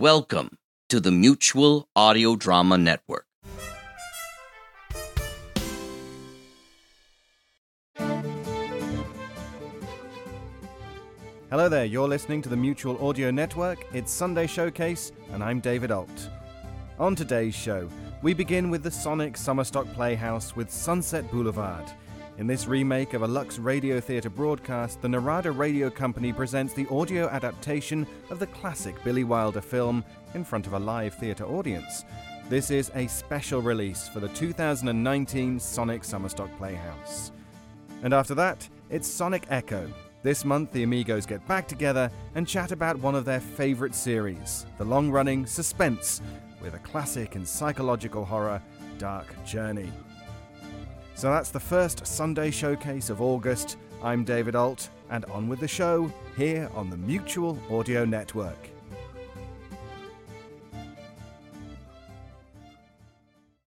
Welcome to the Mutual Audio Drama Network. Hello there, you're listening to the Mutual Audio Network. It's Sunday Showcase, and I'm David Ault. On today's show, we begin with the Sonic Summerstock Playhouse with Sunset Boulevard. In this remake of a Lux Radio Theatre broadcast, the Narada Radio Company presents the audio adaptation of the classic Billy Wilder film in front of a live theatre audience. This is a special release for the 2019 Sonic Summerstock Playhouse. And after that, it's Sonic Echo. This month, the Amigos get back together and chat about one of their favourite series, the long running Suspense, with a classic and psychological horror, Dark Journey. So that's the first Sunday showcase of August. I'm David Ault, and on with the show here on the Mutual Audio Network.